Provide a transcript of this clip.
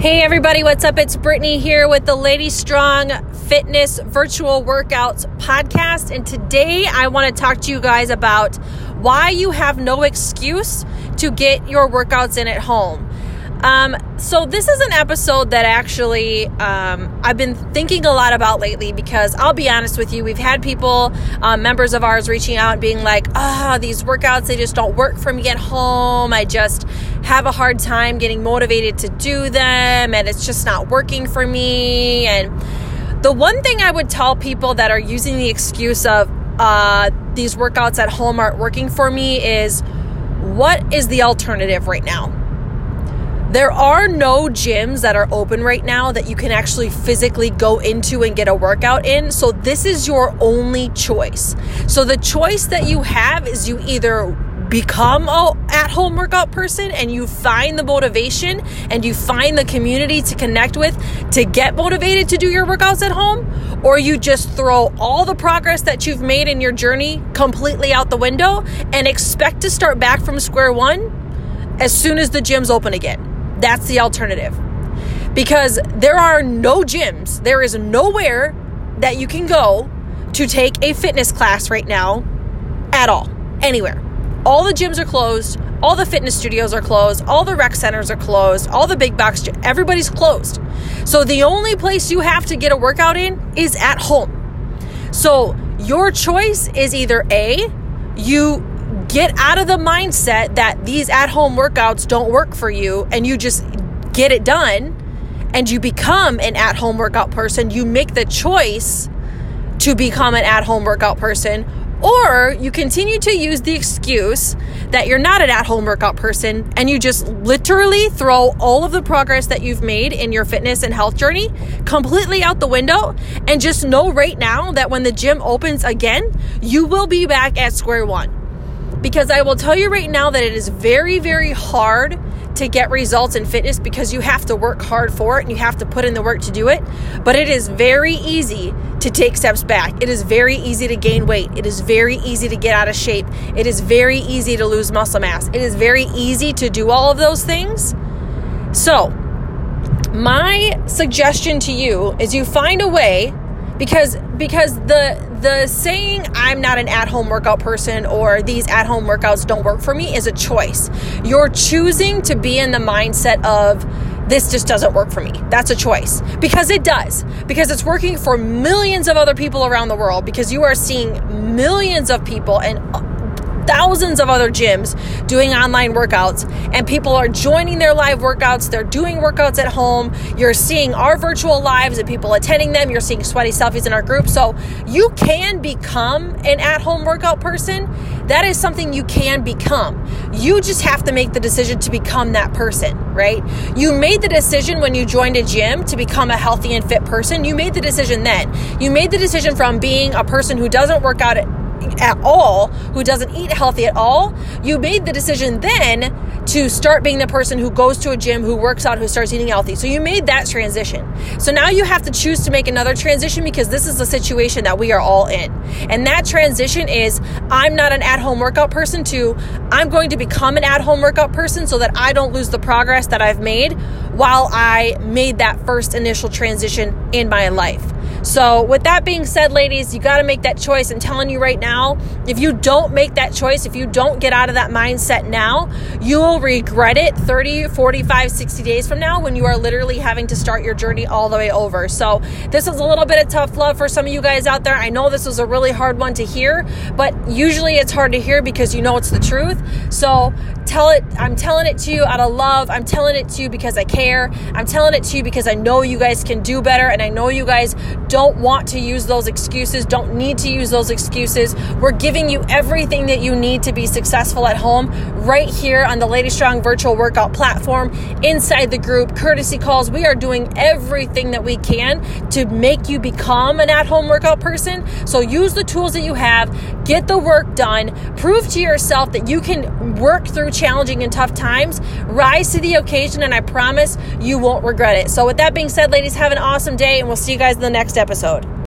Hey everybody, what's up? It's Brittany here with the Lady Strong Fitness Virtual Workouts podcast. And today I want to talk to you guys about why you have no excuse to get your workouts in at home. Um, so this is an episode that actually um, I've been thinking a lot about lately because I'll be honest with you, we've had people, um, members of ours, reaching out and being like, "Ah, oh, these workouts they just don't work for me at home. I just have a hard time getting motivated to do them, and it's just not working for me." And the one thing I would tell people that are using the excuse of uh, these workouts at home aren't working for me is, what is the alternative right now? There are no gyms that are open right now that you can actually physically go into and get a workout in. So, this is your only choice. So, the choice that you have is you either become a at home workout person and you find the motivation and you find the community to connect with to get motivated to do your workouts at home or you just throw all the progress that you've made in your journey completely out the window and expect to start back from square one as soon as the gyms open again that's the alternative. Because there are no gyms, there is nowhere that you can go to take a fitness class right now at all, anywhere. All the gyms are closed, all the fitness studios are closed, all the rec centers are closed, all the big box, everybody's closed. So the only place you have to get a workout in is at home. So your choice is either A, you get out of the mindset that these at home workouts don't work for you and you just get it done and you become an at home workout person. You make the choice to become an at home workout person. Or you continue to use the excuse that you're not an at home workout person and you just literally throw all of the progress that you've made in your fitness and health journey completely out the window and just know right now that when the gym opens again, you will be back at square one because I will tell you right now that it is very, very hard to get results in fitness because you have to work hard for it and you have to put in the work to do it. But it is very easy to take steps back. It is very easy to gain weight. It is very easy to get out of shape. It is very easy to lose muscle mass. It is very easy to do all of those things. So, my suggestion to you is you find a way because because the the saying I'm not an at-home workout person or these at-home workouts don't work for me is a choice. You're choosing to be in the mindset of this just doesn't work for me. That's a choice because it does. Because it's working for millions of other people around the world because you are seeing millions of people and thousands of other gyms doing online workouts, and people are joining their live workouts. They're doing workouts at home. You're seeing our virtual lives and people attending them. You're seeing sweaty selfies in our group. So you can become an at home workout person. That is something you can become. You just have to make the decision to become that person, right? You made the decision when you joined a gym to become a healthy and fit person. You made the decision then. You made the decision from being a person who doesn't work out at at all, who doesn't eat healthy at all, you made the decision then to start being the person who goes to a gym, who works out, who starts eating healthy. So you made that transition. So now you have to choose to make another transition because this is the situation that we are all in. And that transition is I'm not an at home workout person to I'm going to become an at home workout person so that I don't lose the progress that I've made while I made that first initial transition in my life. So, with that being said, ladies, you got to make that choice. I'm telling you right now, if you don't make that choice, if you don't get out of that mindset now, you will regret it 30, 45, 60 days from now when you are literally having to start your journey all the way over. So, this is a little bit of tough love for some of you guys out there. I know this was a really hard one to hear, but usually it's hard to hear because you know it's the truth. So, tell it, I'm telling it to you out of love. I'm telling it to you because I care. I'm telling it to you because I know you guys can do better and I know you guys don't want to use those excuses, don't need to use those excuses. We're giving you everything that you need to be successful at home right here on the Lady Strong virtual workout platform, inside the group, courtesy calls. We are doing everything that we can to make you become an at home workout person. So use the tools that you have, get the work done, prove to yourself that you can work through challenging and tough times, rise to the occasion, and I promise you won't regret it. So, with that being said, ladies, have an awesome day, and we'll see you guys in the next episode.